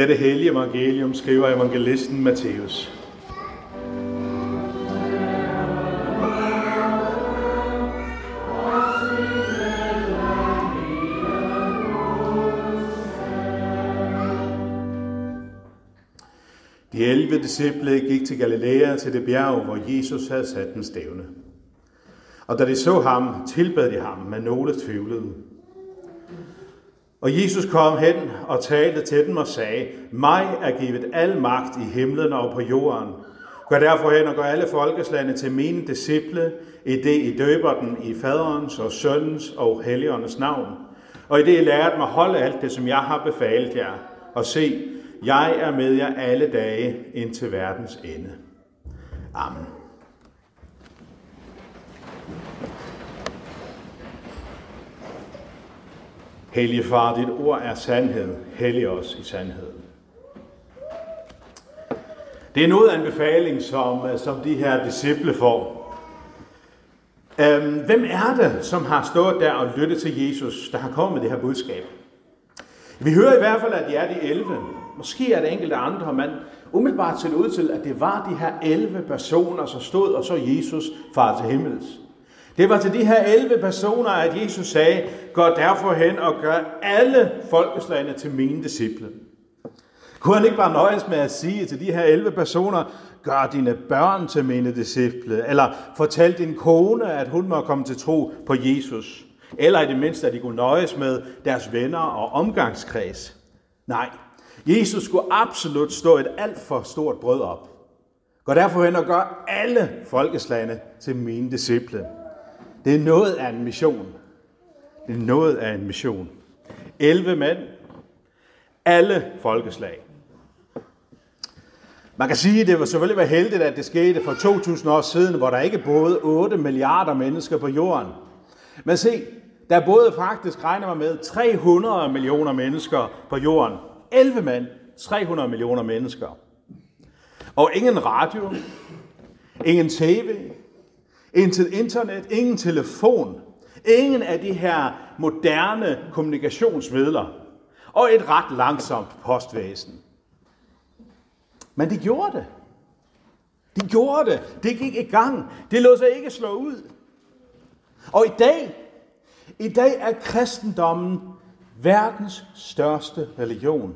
Dette hellige evangelium skriver evangelisten Matthæus. De 11 disciple gik til Galilea til det bjerg, hvor Jesus havde sat den stævne. Og da de så ham, tilbad de ham, men nogle tvivlede. Og Jesus kom hen og talte til dem og sagde, mig er givet al magt i himlen og på jorden. Gå derfor hen og gør alle folkeslande til mine disciple, i det I døber dem i faderens og søndens og helligåndens navn. Og i det I lærer dem at holde alt det, som jeg har befalet jer. Og se, jeg er med jer alle dage indtil verdens ende. Amen. Hellige Far, dit ord er sandhed. Hellig os i sandheden. Det er noget af en befaling, som, øh, som de her disciple får. Øhm, hvem er det, som har stået der og lyttet til Jesus, der har kommet med det her budskab? Vi hører i hvert fald, at de er de 11. Måske er det enkelte andre, men umiddelbart ser det ud til, at det var de her 11 personer, som stod og så Jesus far til himmels. Det var til de her 11 personer, at Jesus sagde, gå derfor hen og gør alle folkeslagene til mine disciple. Kunne han ikke bare nøjes med at sige til de her 11 personer, gør dine børn til mine disciple, eller fortæl din kone, at hun må komme til tro på Jesus, eller i det mindste, at de kunne nøjes med deres venner og omgangskreds. Nej, Jesus skulle absolut stå et alt for stort brød op. Gå derfor hen og gør alle folkeslagene til mine disciple. Det er noget af en mission. Det er noget af en mission. 11 mænd. Alle folkeslag. Man kan sige, at det var selvfølgelig var heldigt, at det skete for 2000 år siden, hvor der ikke boede 8 milliarder mennesker på jorden. Men se, der boede faktisk, regner man med, 300 millioner mennesker på jorden. 11 mænd, 300 millioner mennesker. Og ingen radio, ingen tv, Intet internet, ingen telefon, ingen af de her moderne kommunikationsmidler og et ret langsomt postvæsen. Men de gjorde det. De gjorde det. Det gik i gang. Det lå sig ikke slå ud. Og i dag, i dag er kristendommen verdens største religion.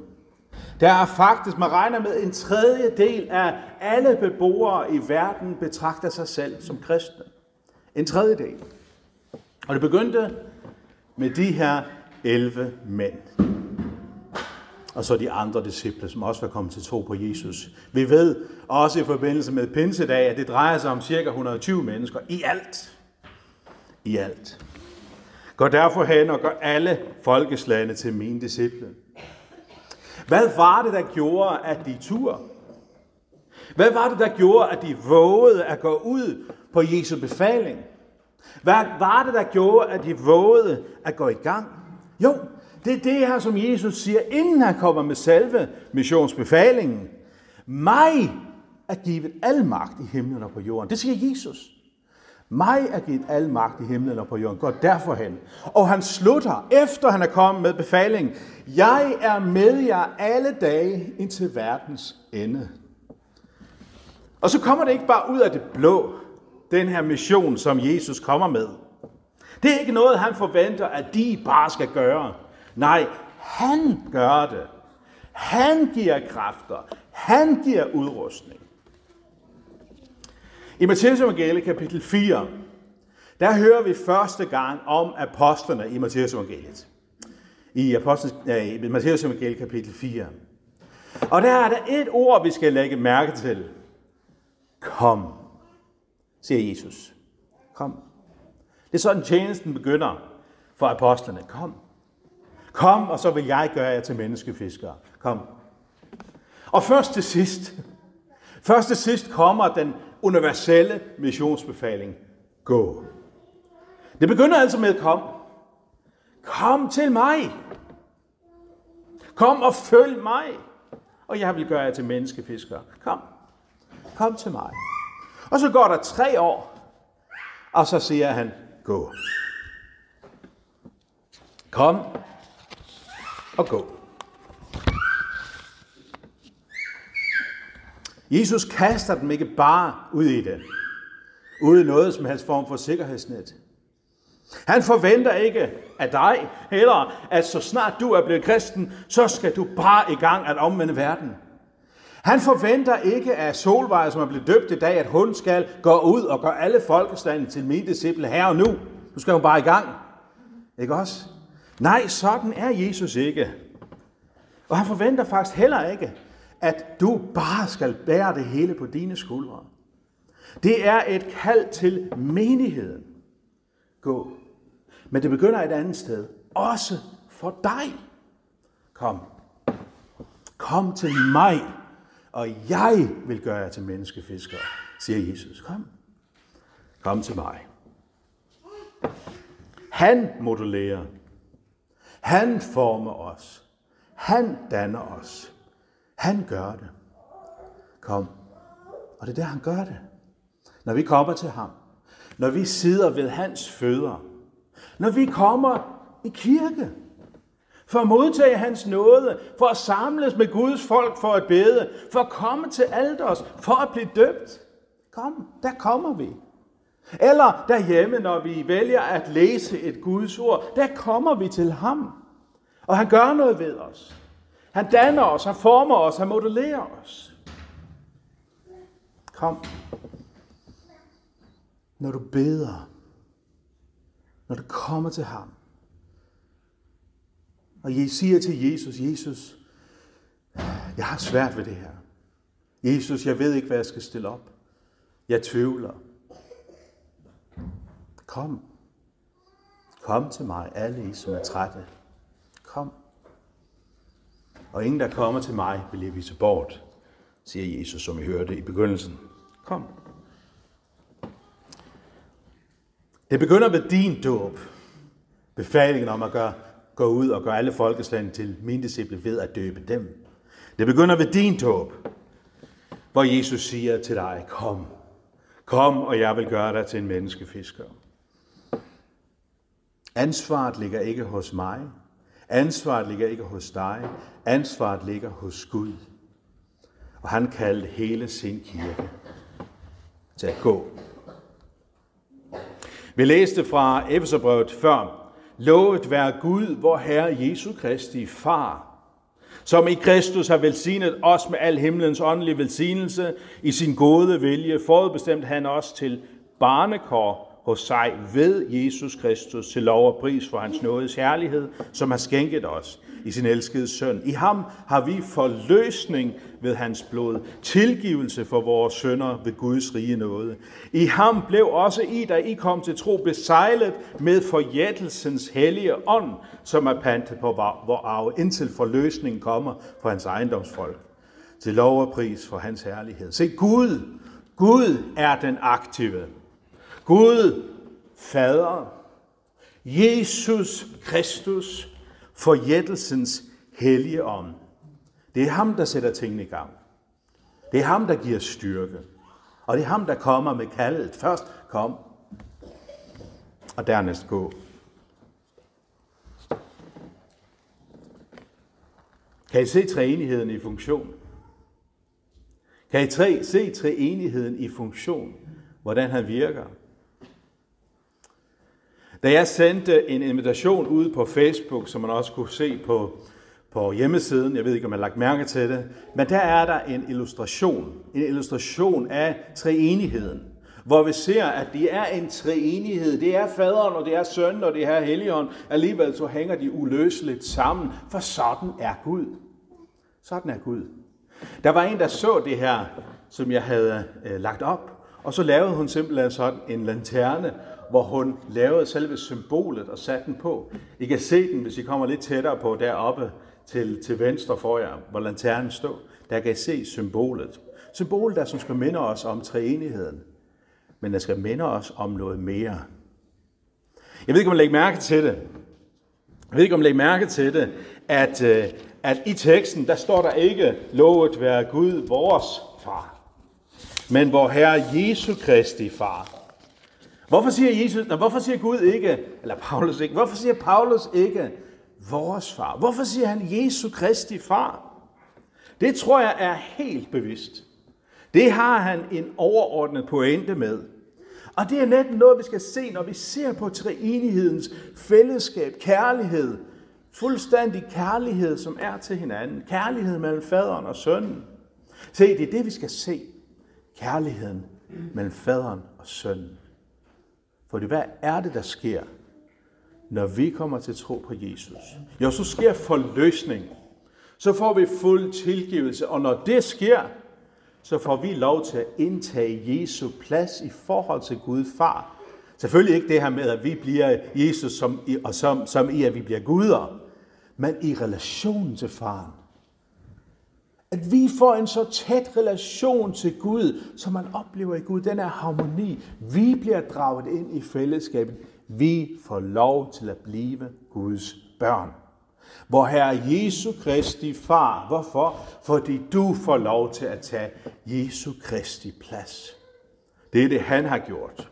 Der er faktisk, man regner med, en tredjedel af alle beboere i verden betragter sig selv som kristne. En tredjedel. Og det begyndte med de her 11 mænd. Og så de andre disciple, som også var kommet til tro på Jesus. Vi ved også i forbindelse med Pinsedag, at det drejer sig om cirka 120 mennesker i alt. I alt. Gå derfor hen og gør alle folkeslagene til mine disciple. Hvad var det, der gjorde, at de tur? Hvad var det, der gjorde, at de vågede at gå ud på Jesu befaling? Hvad var det, der gjorde, at de vågede at gå i gang? Jo, det er det her, som Jesus siger, inden han kommer med selve missionsbefalingen. Mig er givet al magt i himlen og på jorden. Det siger Jesus. Mig er givet al magt i himlen og på jorden. Gå derfor hen. Og han slutter, efter han er kommet med befaling. Jeg er med jer alle dage indtil verdens ende. Og så kommer det ikke bare ud af det blå, den her mission, som Jesus kommer med. Det er ikke noget, han forventer, at de bare skal gøre. Nej, han gør det. Han giver kræfter. Han giver udrustning. I Matteus evangeliet kapitel 4, der hører vi første gang om apostlene i Matteus evangeliet. I, i Matteus evangeliet kapitel 4. Og der er der et ord, vi skal lægge mærke til. Kom, siger Jesus. Kom. Det er sådan, tjenesten begynder for apostlene. Kom. Kom, og så vil jeg gøre jer til menneskefiskere. Kom. Og først til sidst, først til sidst kommer den universelle missionsbefaling. Gå. Det begynder altså med kom. Kom til mig. Kom og følg mig. Og jeg vil gøre jer til menneskefiskere. Kom. Kom til mig. Og så går der tre år, og så siger han, gå. Kom og gå. Jesus kaster dem ikke bare ud i det, uden noget som helst form for sikkerhedsnet. Han forventer ikke af dig, heller at så snart du er blevet kristen, så skal du bare i gang at omvende verden. Han forventer ikke af Solvej, som er blevet døbt i dag, at hun skal gå ud og gøre alle folkestanden til min disciple her og nu. Nu skal hun bare i gang. Ikke også? Nej, sådan er Jesus ikke. Og han forventer faktisk heller ikke, at du bare skal bære det hele på dine skuldre. Det er et kald til menigheden. Gå. Men det begynder et andet sted. Også for dig. Kom. Kom til mig, og jeg vil gøre jer til menneskefiskere, siger Jesus. Kom. Kom til mig. Han modellerer. Han former os. Han danner os. Han gør det. Kom. Og det er der, han gør det. Når vi kommer til ham. Når vi sidder ved hans fødder. Når vi kommer i kirke. For at modtage hans nåde. For at samles med Guds folk for at bede. For at komme til alders. For at blive døbt. Kom, der kommer vi. Eller derhjemme, når vi vælger at læse et Guds ord, der kommer vi til ham. Og han gør noget ved os. Han danner os, han former os, han modellerer os. Kom. Når du beder, når du kommer til ham, og I siger til Jesus, Jesus, jeg har svært ved det her. Jesus, jeg ved ikke, hvad jeg skal stille op. Jeg tvivler. Kom. Kom til mig, alle I, som er trætte. Kom. Og ingen, der kommer til mig, vil jeg vise bort, siger Jesus, som I hørte i begyndelsen. Kom. Det begynder med din dåb. Befalingen om at gøre, gå ud og gøre alle folkeslagene til mine disciple ved at døbe dem. Det begynder ved din dåb, hvor Jesus siger til dig, kom, kom, og jeg vil gøre dig til en menneskefisker. Ansvaret ligger ikke hos mig. Ansvaret ligger ikke hos dig. Ansvaret ligger hos Gud. Og han kaldte hele sin kirke til at gå. Vi læste fra Efeserbrevet før. Lovet være Gud, vor Herre Jesu Kristi Far, som i Kristus har velsignet os med al himlens åndelige velsignelse i sin gode vilje, forudbestemt han os til barnekår hos sig ved Jesus Kristus til lov og pris for hans nådes herlighed, som har skænket os i sin elskede søn. I ham har vi forløsning ved hans blod, tilgivelse for vores sønder ved Guds rige nåde. I ham blev også I, da I kom til tro, besejlet med forjættelsens hellige ånd, som er pantet på vor arve, indtil forløsningen kommer for hans ejendomsfolk. Til lov og pris for hans herlighed. Se, Gud, Gud er den aktive. Gud, Fader, Jesus Kristus, forjættelsens hellige ånd. Det er ham, der sætter tingene i gang. Det er ham, der giver styrke. Og det er ham, der kommer med kaldet. Først kom, og dernæst gå. Kan I se treenigheden i funktion? Kan I tre, se treenigheden i funktion? Hvordan han virker? Da jeg sendte en invitation ud på Facebook, som man også kunne se på, på hjemmesiden, jeg ved ikke, om man har lagt mærke til det, men der er der en illustration, en illustration af treenigheden, hvor vi ser, at det er en treenighed. Det er faderen, og det er sønnen, og det er helligånden. Alligevel så hænger de uløseligt sammen, for sådan er Gud. Sådan er Gud. Der var en, der så det her, som jeg havde øh, lagt op, og så lavede hun simpelthen sådan en lanterne, hvor hun lavede selve symbolet og satte den på. I kan se den, hvis I kommer lidt tættere på deroppe til, til venstre for jer, hvor lanternen står. Der kan I se symbolet. Symbolet der, som skal minde os om treenigheden. Men der skal minde os om noget mere. Jeg ved ikke, om I lægger mærke til det. Jeg ved ikke, om I lægger mærke til det, at, øh, at i teksten, der står der ikke, lovet være Gud vores far, men vor Herre Jesu Kristi far. Hvorfor siger, Jesus, nej, hvorfor siger Gud ikke, eller Paulus ikke, hvorfor siger Paulus ikke vores far? Hvorfor siger han Jesu Kristi far? Det tror jeg er helt bevidst. Det har han en overordnet pointe med. Og det er netop noget, vi skal se, når vi ser på treenighedens fællesskab, kærlighed, fuldstændig kærlighed, som er til hinanden. Kærlighed mellem faderen og sønnen. Se, det er det, vi skal se. Kærligheden mellem faderen og sønnen. For hvad er det, der sker, når vi kommer til tro på Jesus? Jo, så sker forløsning. Så får vi fuld tilgivelse, og når det sker, så får vi lov til at indtage Jesu plads i forhold til Gud far. Selvfølgelig ikke det her med, at vi bliver Jesus, som i, og som, som i, at vi bliver guder, men i relation til faren. At vi får en så tæt relation til Gud, som man oplever i Gud, den er harmoni. Vi bliver draget ind i fællesskabet. Vi får lov til at blive Guds børn. Hvor Herre Jesu Kristi far. Hvorfor? Fordi du får lov til at tage Jesu Kristi plads. Det er det, han har gjort.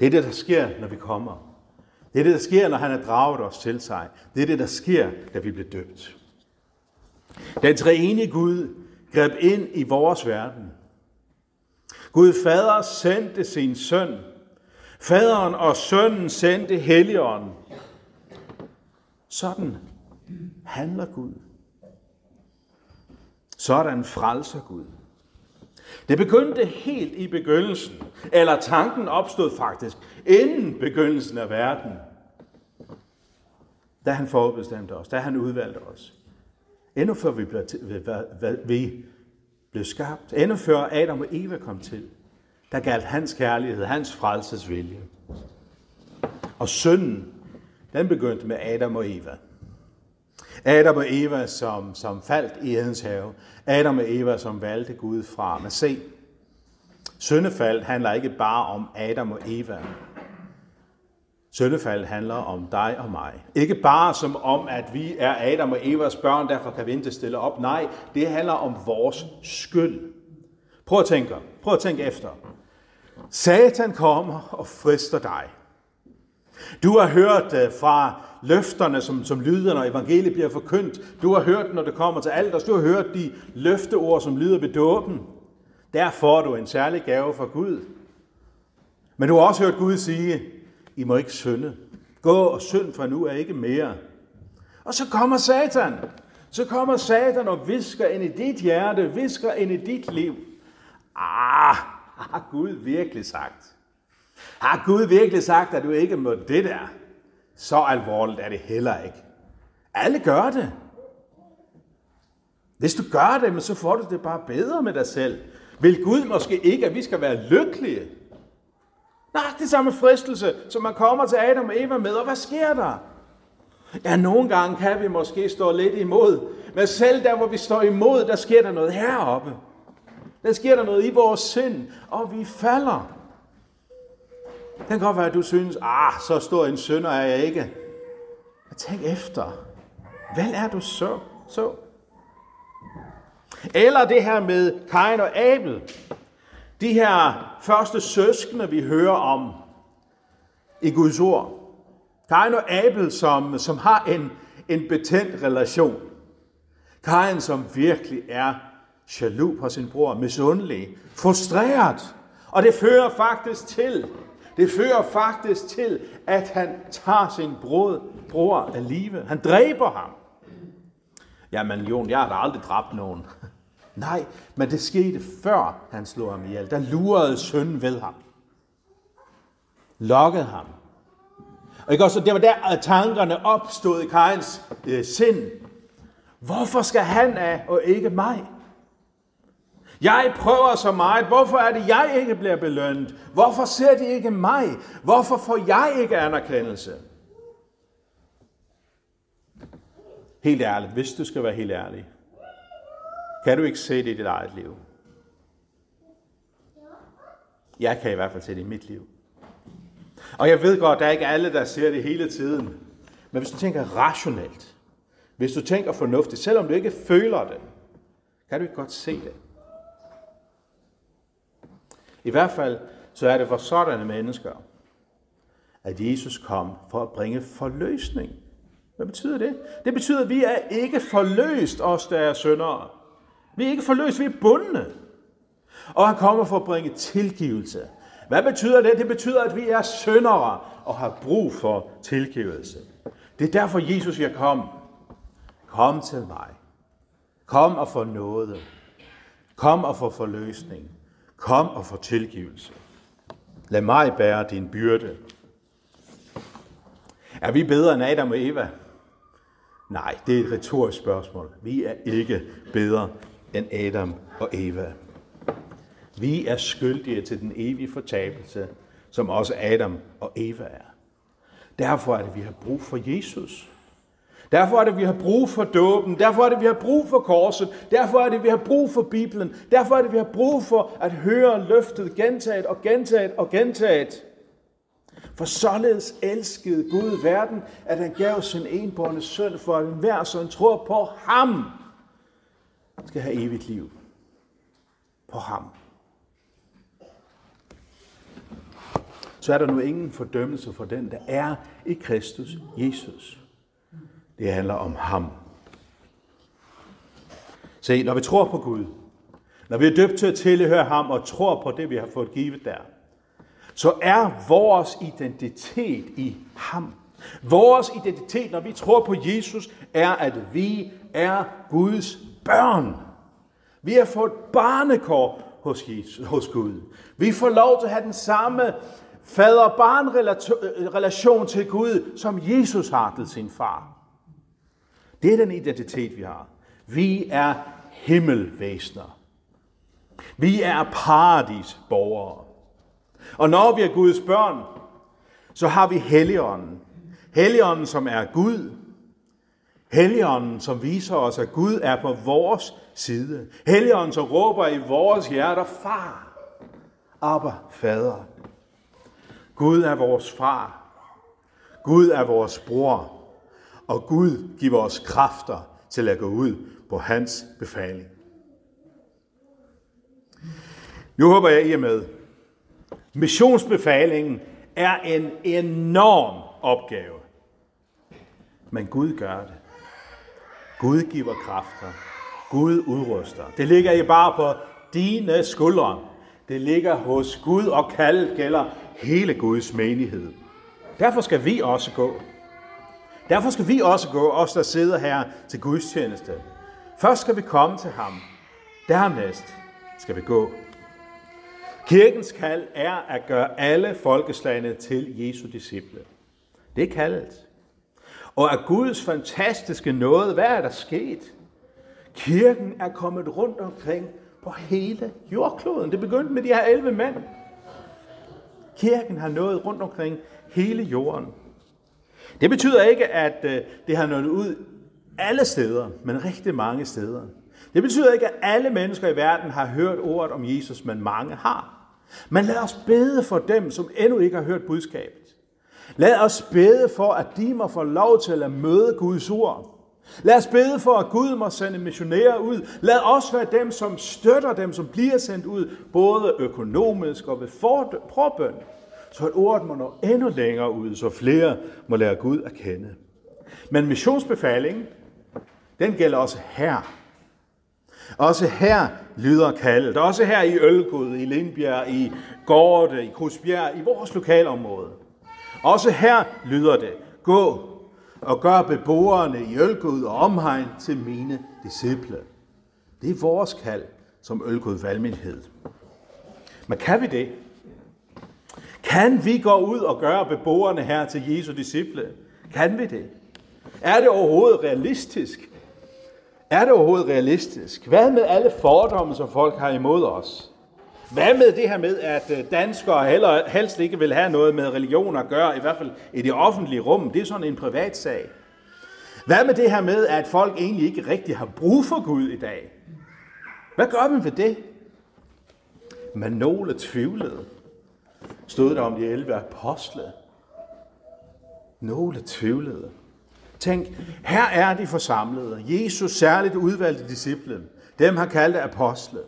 Det er det, der sker, når vi kommer. Det er det, der sker, når han har draget os til sig. Det er det, der sker, da vi bliver døbt. Den treenige Gud greb ind i vores verden. Gud fader sendte sin søn. Faderen og sønnen sendte Helligånden. Sådan handler Gud. Sådan frelser Gud. Det begyndte helt i begyndelsen, eller tanken opstod faktisk inden begyndelsen af verden, da han forbestemte os, da han udvalgte os. Endnu før vi blev, vi blev skabt, endnu før Adam og Eva kom til, der galt hans kærlighed, hans frelsesvilje. Og synden, den begyndte med Adam og Eva. Adam og Eva, som, som faldt i Edens have. Adam og Eva, som valgte Gud fra. Men se, syndefald handler ikke bare om Adam og Eva. Søndefald handler om dig og mig. Ikke bare som om, at vi er Adam og Evas børn, derfor kan vi ikke stille op. Nej, det handler om vores skyld. Prøv at tænke, prøv at tænke efter. Satan kommer og frister dig. Du har hørt øh, fra løfterne, som, som lyder, når evangeliet bliver forkyndt. Du har hørt, når det kommer til alt, du har hørt de løfteord, som lyder ved dåben. Der får du en særlig gave fra Gud. Men du har også hørt Gud sige, i må ikke synde. Gå og synd, for nu er ikke mere. Og så kommer Satan. Så kommer Satan og visker ind i dit hjerte, visker ind i dit liv. Ah, har Gud virkelig sagt? Har Gud virkelig sagt, at du ikke må det der? Så alvorligt er det heller ikke. Alle gør det. Hvis du gør det, så får du det bare bedre med dig selv. Vil Gud måske ikke, at vi skal være lykkelige? Nej, det samme fristelse, som man kommer til Adam og Eva med, og hvad sker der? Ja, nogle gange kan vi måske stå lidt imod, men selv der, hvor vi står imod, der sker der noget heroppe. Der sker der noget i vores sind, og vi falder. Det kan godt være, at du synes, ah, så stor en sønder er jeg ikke. Men tænk efter. Hvad er du så? så? Eller det her med Kain og Abel. De her første søskende, vi hører om i Guds ord. Kain og Abel, som, som har en, en betændt relation. Kain, som virkelig er jaloux på sin bror, misundelig, frustreret. Og det fører faktisk til, det fører faktisk til, at han tager sin bror, bror af live. Han dræber ham. Jamen Jon, jeg har da aldrig dræbt nogen. Nej, men det skete før han slog ham ihjel. Der lurede sønnen ved ham. Lokkede ham. Og ikke også, det var der, at tankerne opstod i Kains øh, sind. Hvorfor skal han af, og ikke mig? Jeg prøver så meget. Hvorfor er det, jeg ikke bliver belønnet? Hvorfor ser de ikke mig? Hvorfor får jeg ikke anerkendelse? Helt ærligt, hvis du skal være helt ærlig, kan du ikke se det i dit eget liv? Jeg kan i hvert fald se det i mit liv. Og jeg ved godt, der er ikke alle, der ser det hele tiden. Men hvis du tænker rationelt, hvis du tænker fornuftigt, selvom du ikke føler det, kan du ikke godt se det. I hvert fald så er det for sådanne mennesker, at Jesus kom for at bringe forløsning. Hvad betyder det? Det betyder, at vi er ikke forløst, os der er syndere. Vi er ikke forløst, vi er bundne. Og han kommer for at bringe tilgivelse. Hvad betyder det? Det betyder, at vi er syndere og har brug for tilgivelse. Det er derfor, Jesus siger, kom. Kom til mig. Kom og få noget. Kom og få forløsning. Kom og få tilgivelse. Lad mig bære din byrde. Er vi bedre end Adam og Eva? Nej, det er et retorisk spørgsmål. Vi er ikke bedre end Adam og Eva. Vi er skyldige til den evige fortabelse, som også Adam og Eva er. Derfor er det, vi har brug for Jesus. Derfor er det, vi har brug for dåben. Derfor er det, vi har brug for korset. Derfor er det, vi har brug for Bibelen. Derfor er det, vi har brug for at høre løftet gentaget og gentaget og gentaget. For således elskede Gud verden, at han gav sin enbårne søn for at enhver, som tror på ham, skal have evigt liv. På ham. Så er der nu ingen fordømmelse for den, der er i Kristus Jesus. Det handler om ham. Se, når vi tror på Gud, når vi er døbt til at tilhøre ham og tror på det, vi har fået givet der, så er vores identitet i ham. Vores identitet, når vi tror på Jesus, er, at vi er Guds børn. Vi har fået barnekår hos, Jesus, hos Gud. Vi får lov til at have den samme fader-barn-relation til Gud, som Jesus har til sin far. Det er den identitet, vi har. Vi er himmelvæsner. Vi er paradisborgere. Og når vi er Guds børn, så har vi Helligånden. Helligånden, som er Gud. Helligånden, som viser os, at Gud er på vores side. Helligånden, som råber i vores hjerter, far. Abba, fader. Gud er vores far. Gud er vores bror. Og Gud giver os kræfter til at gå ud på hans befaling. Nu håber jeg, I er med. Missionsbefalingen er en enorm opgave. Men Gud gør det. Gud giver kræfter. Gud udruster. Det ligger ikke bare på dine skuldre. Det ligger hos Gud og kaldet gælder hele Guds menighed. Derfor skal vi også gå. Derfor skal vi også gå, os der sidder her til Guds tjeneste. Først skal vi komme til ham. Dernæst skal vi gå. Kirkens kald er at gøre alle folkeslagene til Jesu disciple. Det er kaldet. Og af Guds fantastiske noget, hvad er der sket? Kirken er kommet rundt omkring på hele jordkloden. Det begyndte med de her 11 mænd. Kirken har nået rundt omkring hele jorden. Det betyder ikke, at øh, det har nået ud alle steder, men rigtig mange steder. Det betyder ikke, at alle mennesker i verden har hørt ordet om Jesus, men mange har. Men lad os bede for dem, som endnu ikke har hørt budskabet. Lad os bede for, at de må få lov til at møde Guds ord. Lad os bede for, at Gud må sende missionærer ud. Lad os være dem, som støtter dem, som bliver sendt ud, både økonomisk og ved forbøn, så at ordet må nå endnu længere ud, så flere må lære Gud at kende. Men missionsbefalingen, den gælder også her. Også her lyder kaldet. Også her i Ølgod, i Lindbjerg, i Gårde, i Krusbjerg, i vores lokalområde. Også her lyder det, gå og gør beboerne i Ølgod og omhegn til mine disciple. Det er vores kald som Ølgod valgmenighed. Men kan vi det? Kan vi gå ud og gøre beboerne her til Jesu disciple? Kan vi det? Er det overhovedet realistisk? Er det overhovedet realistisk? Hvad med alle fordomme, som folk har imod os? Hvad med det her med, at øh, danskere heller, helst ikke vil have noget med religion at gøre, i hvert fald i det offentlige rum? Det er sådan en privat sag. Hvad med det her med, at folk egentlig ikke rigtig har brug for Gud i dag? Hvad gør man ved det? Men nogle tvivlede. Stod der om de 11 apostle. Nogle tvivlede. Tænk, her er de forsamlede. Jesus særligt udvalgte disciple. Dem har kaldt apostle.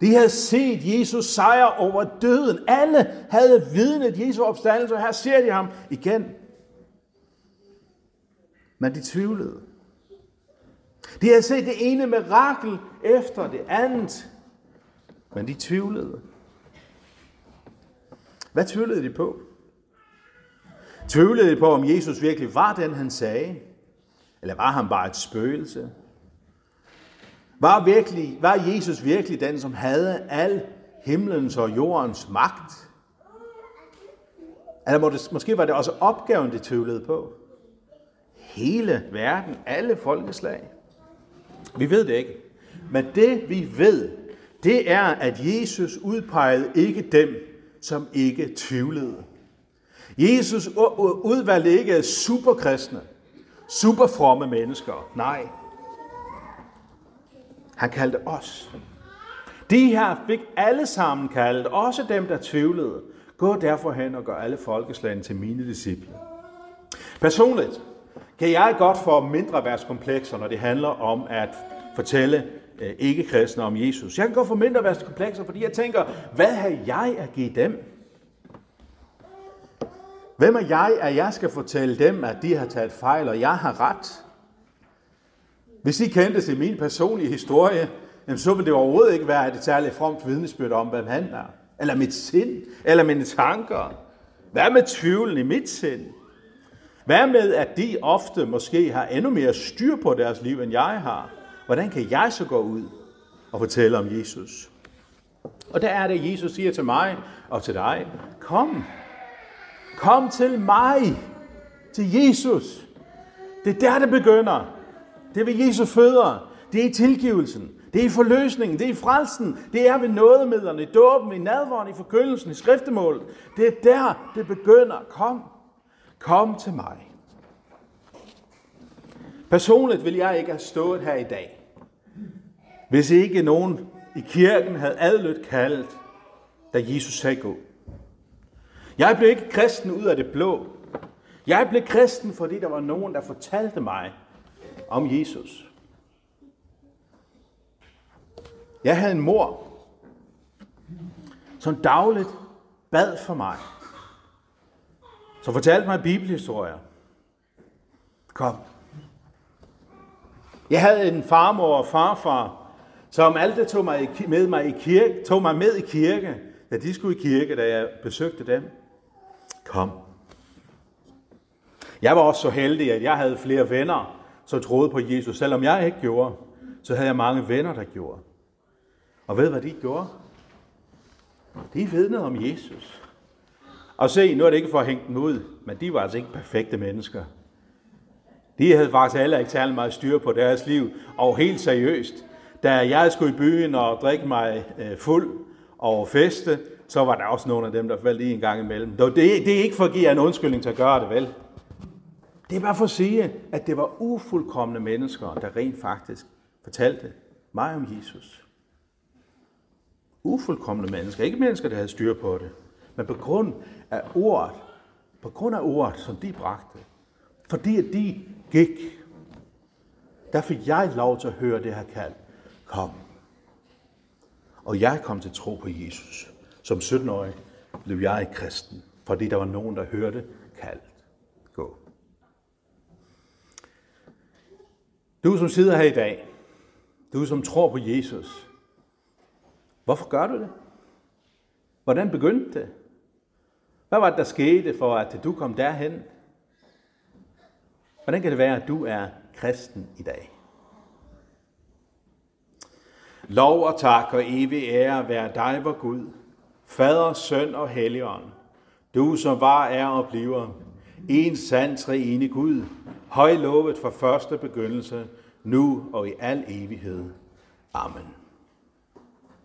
De havde set Jesus sejre over døden. Alle havde vidnet Jesu opstandelse, og her ser de ham igen. Men de tvivlede. De havde set det ene mirakel efter det andet. Men de tvivlede. Hvad tvivlede de på? Tvivlede de på, om Jesus virkelig var den, han sagde? Eller var han bare et spøgelse? Var, virkelig, var Jesus virkelig den, som havde al himlens og jordens magt? Eller må det, måske var det også opgaven, de tvivlede på? Hele verden, alle folkeslag? Vi ved det ikke. Men det vi ved, det er, at Jesus udpegede ikke dem, som ikke tvivlede. Jesus udvalgte ikke superkristne, superfromme mennesker. Nej. Han kaldte os. De her fik alle sammen kaldt, også dem, der tvivlede. Gå derfor hen og gør alle folkeslagene til mine disciple. Personligt kan jeg godt få mindre værtskomplekser, når det handler om at fortælle øh, ikke-kristne om Jesus. Jeg kan godt få mindre værtskomplekser, fordi jeg tænker, hvad har jeg at give dem? Hvem er jeg, at jeg skal fortælle dem, at de har taget fejl, og jeg har ret? Hvis I kendte til min personlige historie, så ville det overhovedet ikke være et særligt fromt vidnesbyrd om, hvem han er. Eller mit sind, eller mine tanker. Hvad med tvivlen i mit sind? Hvad med, at de ofte måske har endnu mere styr på deres liv, end jeg har? Hvordan kan jeg så gå ud og fortælle om Jesus? Og der er det, Jesus siger til mig og til dig, kom, kom til mig, til Jesus. Det er der, det begynder. Det er ved Jesu fødder. Det er i tilgivelsen. Det er i forløsningen. Det er i frelsen. Det er ved nådemidlerne, i dåben, i nadvåren, i forkyndelsen, i skriftemålet. Det er der, det begynder. Kom. Kom til mig. Personligt vil jeg ikke have stået her i dag, hvis ikke nogen i kirken havde adlydt kaldet, da Jesus sagde gå. Jeg blev ikke kristen ud af det blå. Jeg blev kristen, fordi der var nogen, der fortalte mig om Jesus. Jeg havde en mor, som dagligt bad for mig. Som fortalte mig bibelhistorier. Kom. Jeg havde en farmor og farfar, som altid tog mig med, mig i kirke, tog mig med i kirke, da de skulle i kirke, da jeg besøgte dem. Kom. Jeg var også så heldig, at jeg havde flere venner, som troede på Jesus. Selvom jeg ikke gjorde, så havde jeg mange venner, der gjorde. Og ved hvad de gjorde? De vidnede om Jesus. Og se, nu er det ikke for at hænge dem ud, men de var altså ikke perfekte mennesker. De havde faktisk alle ikke særlig meget styr på deres liv, og helt seriøst. Da jeg skulle i byen og drikke mig øh, fuld og feste, så var der også nogle af dem, der faldt i en gang imellem. Det, det er ikke for at give jer en undskyldning til at gøre det, vel? Det er bare for at sige, at det var ufuldkommende mennesker, der rent faktisk fortalte mig om Jesus. Ufuldkommende mennesker. Ikke mennesker, der havde styr på det. Men på grund af ordet, på grund af ordet, som de bragte, fordi at de gik, der fik jeg lov til at høre det her kald. Kom. Og jeg kom til tro på Jesus. Som 17-årig blev jeg kristen, fordi der var nogen, der hørte kaldet. Gå. Du som sidder her i dag, du som tror på Jesus, hvorfor gør du det? Hvordan begyndte det? Hvad var det, der skete for, at du kom derhen? Hvordan kan det være, at du er kristen i dag? Lov og tak og evig ære være dig, vor Gud, Fader, Søn og Helligånd, du som var, er og bliver, en sand treenig Gud, højlovet fra første begyndelse, nu og i al evighed. Amen.